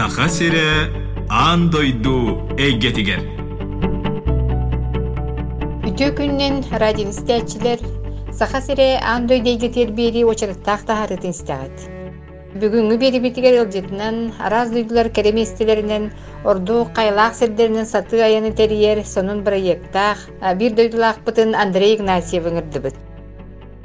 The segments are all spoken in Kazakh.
саха сире аан дойду эйгетигер Үтө күннен радиостячилер саха сире андой дейгетер бери очарыттаах тахарытын стагат. Бүгүнгү бери битигер ылжытынан араз дүйдүлөр кереместилеринен орду кайлаак сирдеринен саты аяны терьер сонун проекттаах бир дойдулаакпытын Андрей Игнатьев ыңырдыбыт.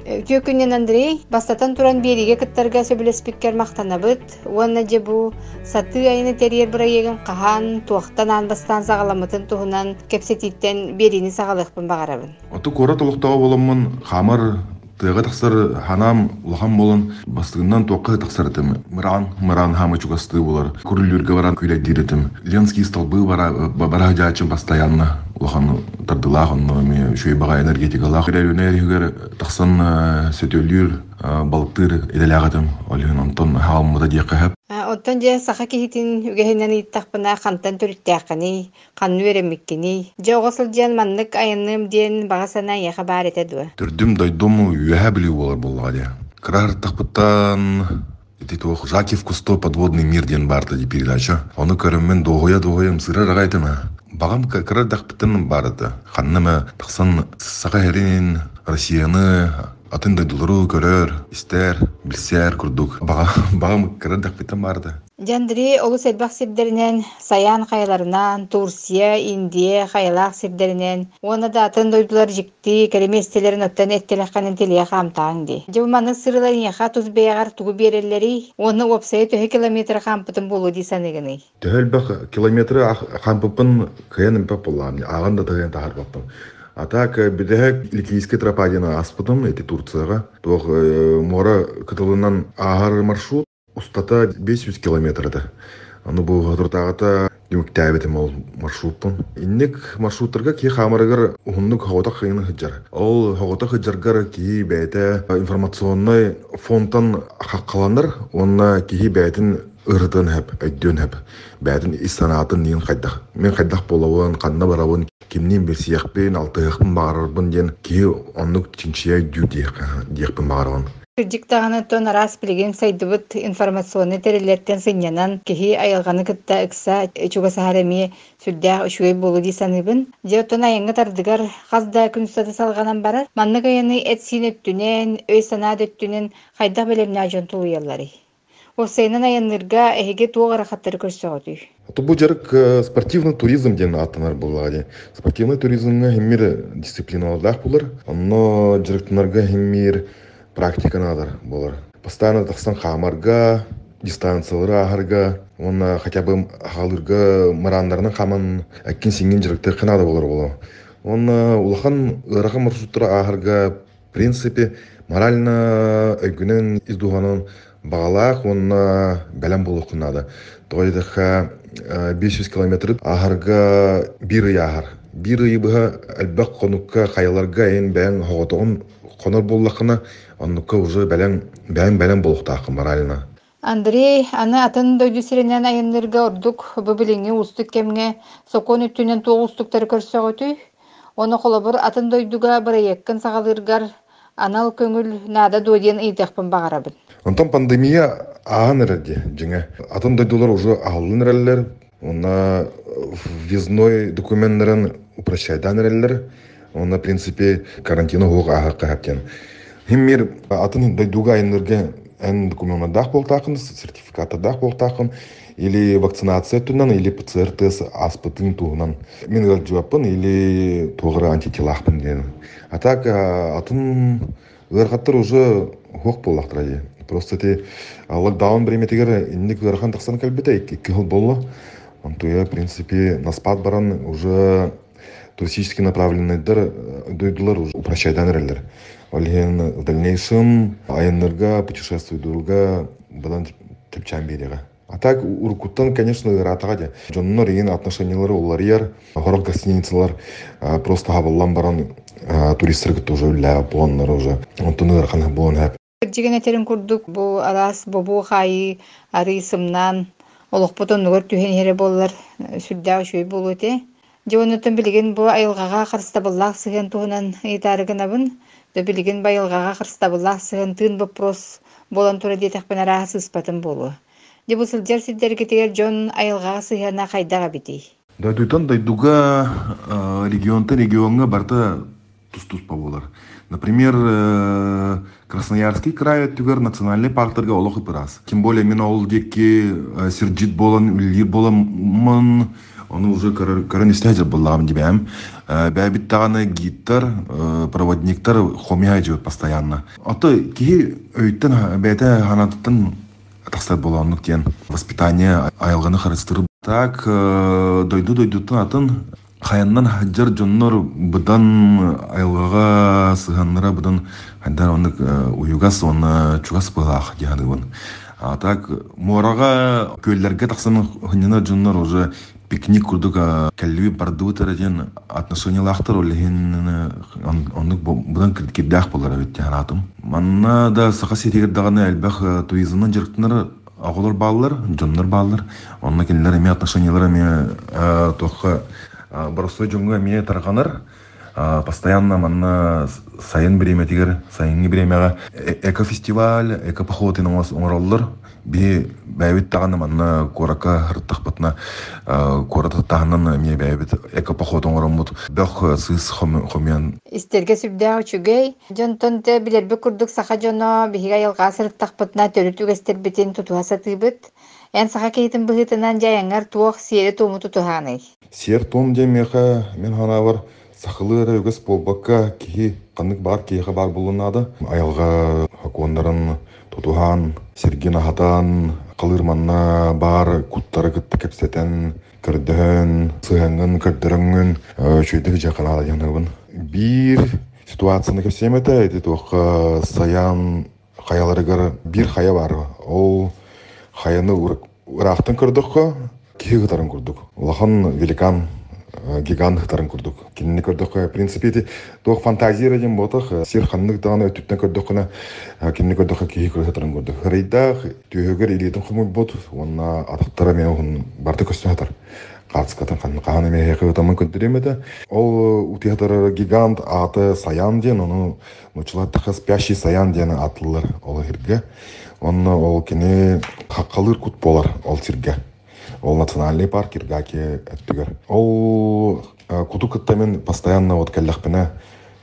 Үтө күннен Андрей бастатан туран бериге кыттарга сөбүлеспиккер мактанабыт, уонна же бу саты айыны терьер проегин кахан туактан анбастан сагаламытын туһунан кепсетиттен берини сагалыхпын багарабын. Оту кора толуктага боламмын хамар тыга тахсар ханам улахан болон бастыгынан туакка тахсар этим мыран мыран хамы чугасты болар күрүлүргө баран күйле диретим ленский столбы бара бара жачым постоянно улахан тардылах онно ми шуй бага энергетикалах ревенеригер тахсан сөтөлүр балыктыр иделягатым олен онтон хаалмыда диякка Оттон же саха кихитин үгэһинэн иттахпына хантан төрүттээххани, ханну эреммиккини. Же оҕосул диэн маннык айынным диэн баҕа санаа яха баар этэ дуа. түрдүм дойдум үөһэ билүү болар боллага дия кырартахпыттан Эти туох Жакив Кусто подводный мир ден барды ди передача. Оны көрөммен догоя догоя сыра рагайтыма. Багам кырар дахпыттан барды. Ханнама тахсан сага херин Россияны атын дойдулару көрөр, истер, билсер курдук. Багам кырар дахпыттан барды. Жандри олус элбах сирдеринен, Саян хайаларынан, Турсия, Индия хайалақ сирдеринен, оны да атын дойдулар жикти, кереместелерин оттан эттелехканын телия хамтаң ди. Жуманы сырылар яха туз бейгар тугу берелleri, оны опсайы төһө километр хампытын болу ди саныгыны. Төхөлбөх километры хампыпын кыян импап боллам. Аган да тыгын тахар баптым. А так бидеһе Ликийский тропадина аспытым эти Турцияга. Тох мора кытылынан агар маршрут устата 500 километрда. Аны бу хатыртагата юктәбетем ол маршрутпын. Инник маршруттарга ки хамарыгар ухуннук хогота хыйны хыджар. Ол хогота хыджаргар ки бәйте информационный фонтан хаккаланыр, онна ки бәйтин ырытын хэп, өйдөн хэп. Бәйтин истанатын нин хайдах. Мен хайдах болауын, канна барауын, кимнин бир сияқпен, алтыяқпын бағарарбын ден, ки оннук чинчия дю диякпын бағарауын. Диктаганы тон арас билген сайдыбыт информационный терелерден сынянан кихи айылганы кытта ыкса чуга сахарами сүрдәк үчүгөй болу ди саныбын. Же тон айыңы тардыгар казда күн саты салганан барар. Манны гаяны эт син өттүнен, өй сана дөттүнен хайда белемне ажон тулуяллары. Айынырга эһиге туогара хаттары көрсөгөтүй. То бу жарык спортивный туризм ден атанар булгади. Спортивный туризмга хеммир дисциплиналардах булар. Онно жарыктынарга хеммир практика надыр болар. Постоянно тахсан хамарга, дистанциялары ахарга, оны хотя бы халырга марандарның хамын әккен сенген жүректе қинады болар болу. Оны улахан ыраха маршруттары ахарга в принципе морально өйгүнен издуганын бағалақ, оны бәлем болу қынады. Тойдыха 500 километр ахарга бир яхар. Бир ыйбыха әлбәк конукка хаяларга ен бәң хоғотоғын конор боллақына оннукка уже бәләң бәң бәләң болуқтақы морально. Андрей, аны атын дойду сиренен айынырга ордук бөбіліңе устук кемге сокон үттүнен тоғы устуктар көрсөгөтүй. Оны қолабыр атын дойдуга проеккін сағалыргар анал көңүл нада дойден ыйтықпын бағарабын. Онтан пандемия аған әрәді жыңа. Атын дойдулар уже ағылын әрәлер, оны визной документлерін упрощайдан әрәлер, оны, принципе, карантина хуқ ағаққа әптен. Химмир атын дойдуга айынырга эн документадах болтақын, сертификатадах болтақын, или вакцинация түннан, или ПЦР тест аспытын туғынан. Мен жуаппын, или тоғыры антителахпын дені. А так, атын ғырғаттыр уже хуқ боллақтыр Просто те локдаун времетегер инник ғырған тақсан кәлбеті, екі хыл болла. Онтуя, в принципе, на спад баран уже туристически направленныйдер дойдулар уже упрощайдан әрелер. Олен в дальнейшем айынырга, путешествуйдурга бұдан тепчан береға. А так Уркуттан, конечно, ратага де. Жоннор еген отношениялары олар ер, хорок гостиницалар просто хабаллан баран туристерге тоже үллә боланнар уже. Онтон ырхан болан хэп. Дигән әтерин күрдүк бу арас бу хайы ары сымнан олоқпотон нугар түһен хере боллар сүрдә шуй болу те. Жонотон билген бу айылгага карстабыллак сыгын туһунан итарыгынабын. Да билген байылгага карстабыллак сыгын тын вопрос болан тура диетекпен арасы ыспатын болу. Дебу сылдьар сиддергетигер дьон айылҕаҕа сыһыана хайдаҕа битий. Дойдуйтан дойдуга э, регионта регионга барта тус-тус болар. Например, Красноярский край түгер национальный парктарга олох ипырас. Тем более мен ол декки э, сирджит болан, үллир боламын, оны уже истәжір болам дебем. Бәбит тағаны гидтар, проводниктар хомия живет постоянно. Аты кихи өйттен бәйті ханаттын тақсат боланлык тен воспитание айылғаны харыстырып Так, дойду дойдутун атын хаяннан хаджар жоннор будан айлага сыганнара будан хайдар онык уюгас оны чугас былах дияныгын. А так, морага көллерге таксан хынына жоннор уже пикник курдук кәллүи бардуу тараден отношение лахтар олехин оннык будан кирдах болар бит атым. Манна да саха сетигер даганы әлбәх туизмнан жырктынар оголор баалар дьоннор баалар онна кинилер эми отношениялар эми туохха боростой жоңга эми тарганар постоянно манна сайын биреметигер сайынғы биремега экофестиваль экопоход оңороллор би бәйбит таганы манна корака хырттахпытна кората тагынан ми бәйбит экопоход оңоромут бөх сыс хомян Истерге сүбдә учугей, жонтон те билербе курдук саха жоно биһига йылга сырттахпытна төрүт үгестер битин тутуаса тыбыт. Эн саха кейтин быһытынан жаяңар туох сиэре тууму тутуханый. Сер том демеха мен ханавар сахылыра үгес болбакка кихи каннык бар киха бар булунады. Аялга хакуандарын тутухан, сергина хатан, калырманна бар куттары кытты кепсетен, кырдыһын, сыһаңын, кырдырыңын, чөйдігі жақанады яныбын. Бир ситуацияны кепсемете, эти туаққа саян хаяларыгар бир хая бар. Ол хаяны ырақтын кырдыққа, кихи гытарын курдук. Улахан великан гигант хытарын курдук. Кинни көрдөх в принципе ти тох фантазия дем ботох сир ханнык дагана көрдөх кына кинни көрдөх кихи хытарын курдук. Рейда түйөгөр илетин хумуй бот онна атактара мен он барты көстө хатар. Кацкатын хан каны мен хекы таман көндүремете. Ол утиятар гигант аты Саян ден, оны мучулатта спящий Саян ден атлылар ол хирге. Онна ол кини хаккалыр кут болар ол сирге. Ол национальный парк иргаки әттүгер. Ол куту кыттамен постоянно вот кәлләхпенә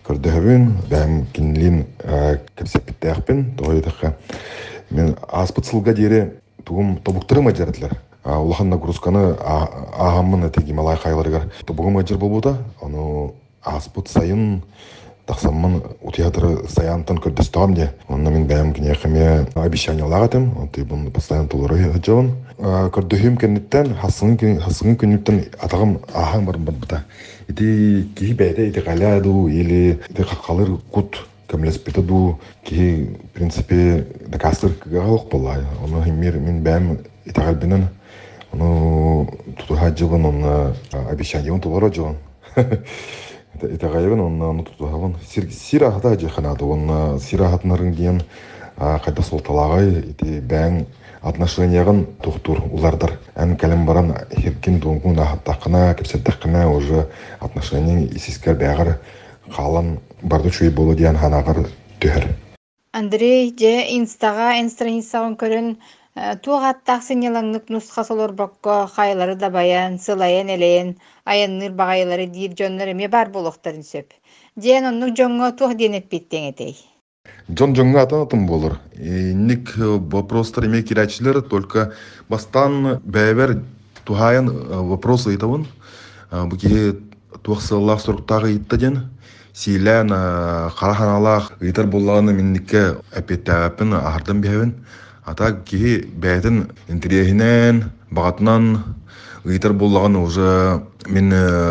көрдөһөбүн, бәм кинлин кепсеппиттәхпен, тойдыхка. Мен аспыцылга дире тугум тобуктырыма жаратлар. Улахан нагрузканы агаммын эти Гималай хайларыгар тобугум ажыр болбута, аны аспыт сайын тахсаммын утеатры саянтан көрдөстөгам де. Онна мен бәм кинехеме обещание лагатым, он ты бун постоянно толоры хаджавын. Көрдөһүм кеннеттен хасыңын хасыңын күннеттен атагым ахан бар бар Ити ки бәйдә ити галяду или ити хакалыр кут көмлеспете ду ки принципе да кастыр галык болай. Оны химир мен бәм ити галбинен оны тутуха жыгын оны обещание толоры жыгын. Ити гайбын оны оны тутухабын сир ахата жыханады. Оны сир ахатнарын диен кайда сол талагай ити бәң отношениягын тухтур улардар. Ән кәлем баран хиркин дуңгун ахаттакына кепсеттакына уже отношения исискер бәгәр халан барды чуй болу диен ханагар төһөр. Андрей же инстага инстраницагын көрөн туғаттақ синелаңнык нусха солор бокко хайлары да баян, сылайан элейен, аянныр багайлары дир жоннор эме бар болуктарын сөп. Диэн оннук жоңго тух денеп биттең этей. Джон Джонга атанатын болыр. Ник вопростар еме кирачилер, только бастан бәйбер тухаян вопрос айтавын. Бұке туақсыллах сұрықтағы иттаден, сийлән қараханалах ыйтар боллағаны минникке әпеттәпін ағардан бәйбін. Ата ки бәйтін интерьехінен, бағатынан ыйтар боллағаны уже мен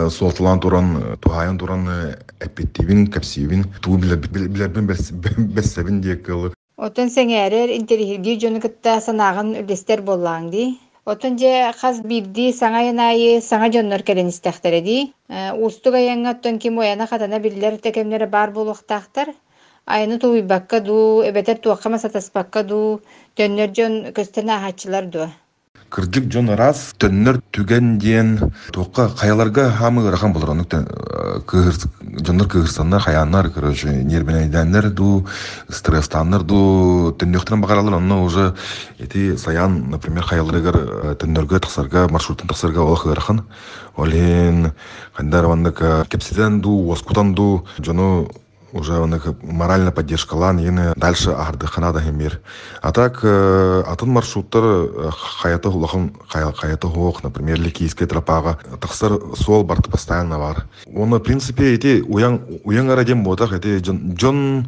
солтылан туран, тухаян туран әпеттебин, кәпсебин, туу билербин бәссәбин дие кылы. Отон сеңәрер интерьерди жону кытта санагын үлестер боллаң ди. Отон же хаз бирди саңа янайы саңа жоннор келен истәхтереди. Устуга яңа оттон ким ояна хатана биллер текемнері бар болуқтақтар. Айны ду, эбетер туаққама сатаспакка ду, төннөр жон көстен ахачылар ду. кырдьык дьон раз төннөр түген диэн. Туокка хаяларга хамы ырахан болор онуктан кыыр дьоннор кыырстаннар хаяннар короче нербенейденнер ду стресстаннар ду төннөхтөрөн багаралар онно уже эти саян например хаяларыгар төннөргө тахсарга маршруттан тахсарга олох ырахан олин кандар ваннык кепсиден ду воскутан ду жону уже он их морально поддержкалан ені дальше арды ханада хемир а так э, атын маршруттар э, хаяты хулахан хаяты хуох например ликийская тропага тахсар сол барты постоянно бар в принципе эти уяң уяң арадем ботах эти жон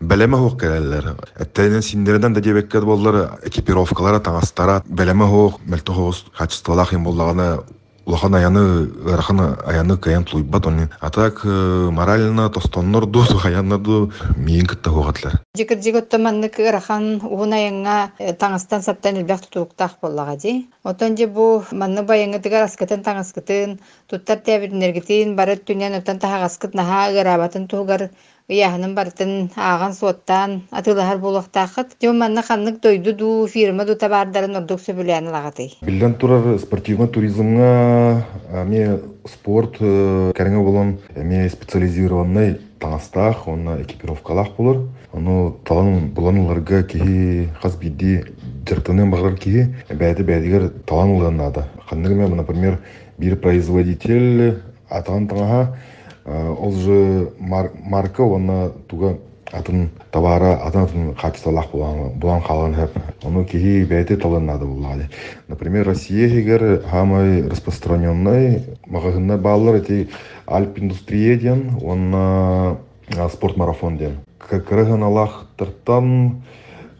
бәлеме хуох келелер әттәнен синдерден да дебекке боллар экипировкалара таңастара бәлеме хуох мелто хуос качестволах им боллагана улахан аяны ырахан аяны каян туйбат оны а так э, морально тостоннор ду аяннар ду миин кытта хугатлар Жикер жиготто маннык ырахан уун аянга э, таңыстан саптан илбэх тутууктаах боллага ди. Отон же бу манны баяңытыгар аскытын таңаскытын, туттар тәбирнергитин, бары түнен отон тахагаскыт наха ыгырабатын тугар ыяһынын бартын ааган суоттан атылахар булуктаахыт. Жо манна ханнык дойду ду фирма ду табардарын ордук сөбүлээн лагатый. Билден турар спортивный туризмга ами спорт кәреңе болон ами специализированный таңастаах онна экипировкалаах болор ону талан булануларга киһи хас бидди жыртынын багырар киһи бәди бәдигер талан уланады ханныгме например бир производитель атан таңаха ол же мар- марка онна туга атын товара атын качестволах булан булан халан хеп ону киһи бәди таланады булады например россия егер хамай распространенный магазинна баалар эти альп индустрия ден онна а, спорт марафон ден кырыгыналах тыртан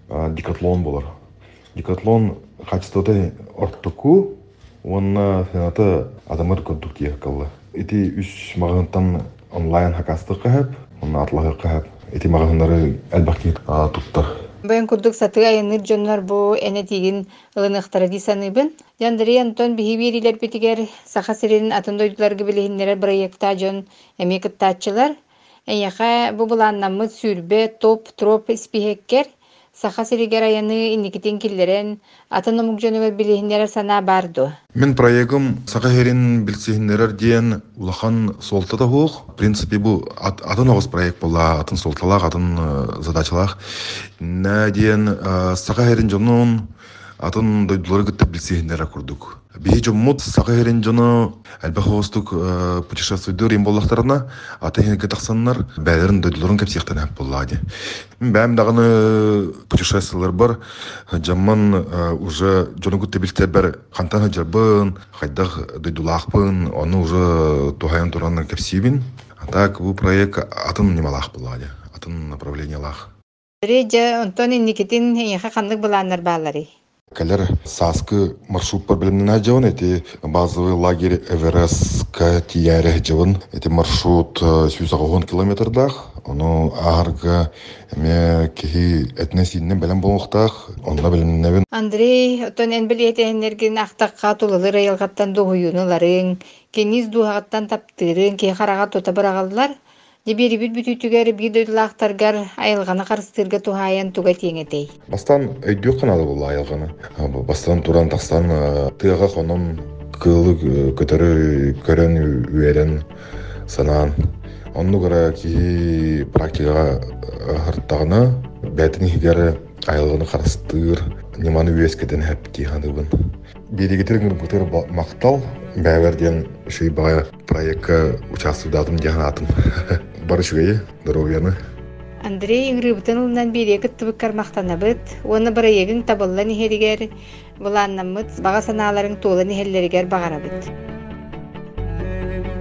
а, декатлон болар. Декатлон качествоты ортуку онна фенаты адамыр көрдүк тиек эти үч магазинтан онлайн хакасты кыһып онна атлахы кыһып эти магазиннары әлбәки туттар Бэйэн курдук сатыга айыныр дьоннор бу эне тигин ылыныхтара ди саныыбын. Жандыры Антон биһибирилер битигер саха сирин атын дойдуларга билиһиннерер проекта дьон эми кыттаачылар. Эйяха бу булааннаммыт сүүрбе топ троп испиһеккер саха сиригер айаны инникитин киллерен атын омук дьонугар билиһиннерер санаа баарду. Мен проегым сака херин билсехиннерер диен улахан солтата хуох. В принципе, бу ат- атын огыз проект була, атын солталах, атын э, задачалах. Нә диен э, сака херин жонун атын дойдулары гытта билсехиннерер курдук. Бихи жоммут сака херин жону әлбә хостук путешествуйдыр им боллахтарына аты хин кытаксаннар бәлерин дойдуларын кепсехтен хәп буллади. Бәм дагыны путешествиялар бар. Жаман э, уже жону гытта билтер бер хантан хаджарбын, хайдах дойдулахпын, оны уже тухаян туранны кепсибин. А так бу проект атын немалах буллади. Атын направлениялах. Реджа онтон инникитин эйяха ханнык булааннар баалары. Кәлер саскы маршрут бар білімнен әжеуін, эти базовый лагерь Эверестка тияре әжеуін. Эти маршрут 110 километрдах. Оны ағырға әме кехи әтіне синнен бәлем болуқтақ. Онда білімнен Андрей, отон эн билиэтэнерген ахтакка тулылыр айылгаттан дугуюнуларын, кениз дуhagаттан таптырын, ке харага тота барагаллар, дебери бит бүтүтүгер бир дөйлактаргар айылганы карыстырга тухаян туга теңетей. Бастан өйдүк канады бұл айылғаны. А, бу Бастан туран тастан тыға қоным кылы көтөрі көрен үйерен санаан. Онну кара ки практикаға хырттағына бәтін хигері айылғаны қарыстыр, неманы үйескеден әп кейханыбын. Берегетеріңір бұтыр мақтал, бәверден шүй баға проектка участвовдатым дегенатым. Бар здоровьяны. Андрей ыңрыбытын ылынан бире кыттыбык кармактанабыт, оны барайегин табылла нихеригер, булааннаммыт бага санааларын туола нихеллеригер багарабыт.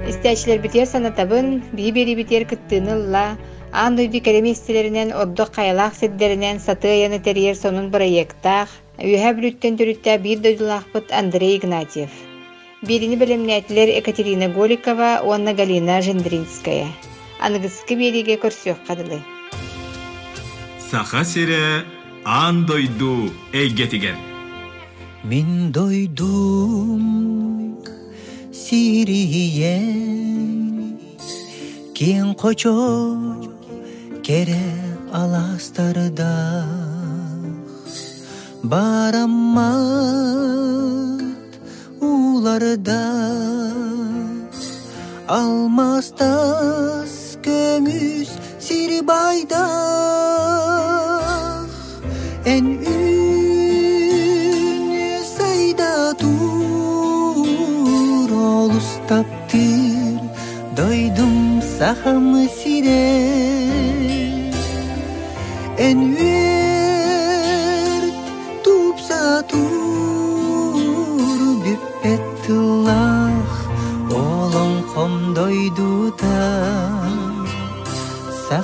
Истәчләр битер санатабын, бибери битер кыттыынылла, ан дойду кереместилеринен ордо каялах сиддеринен саты аяны терьер сонун проекттах, үйһә бүлүттен түрүттә бир дойдулахпыт Андрей Игнатьев. Биrini белемнәтләр Екатерина Голикова, онна Галина Жендринская. Аныгыскы бериге көрсөк кадылы. Саха сире андойду эйгетигер. Мин дойдум сириен кең кочо кере аластарда Barama ularda Almastas kömüz sirbayda. En ün sayda dur Olus taptir doydum sahamı sire. En ün ta sa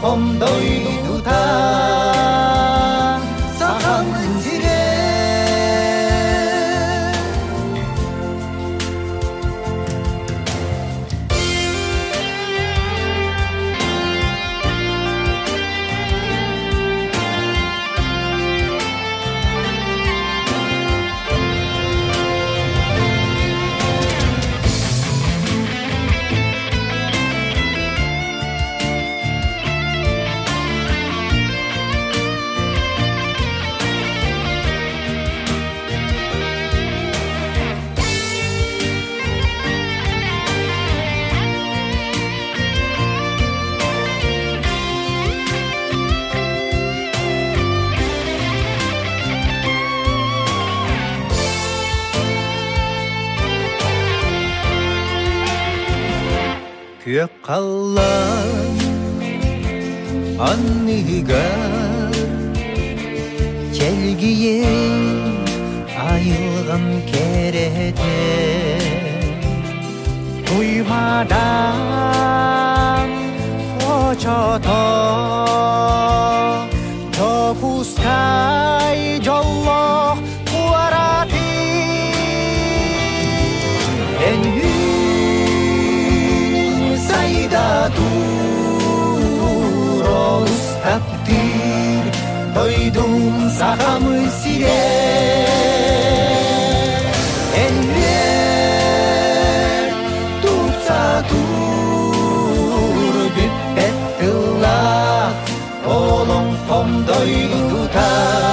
放放對土他。Қаллан анныгар келгие айылган керете туймадан очото tur bit et tula olong pom doi ta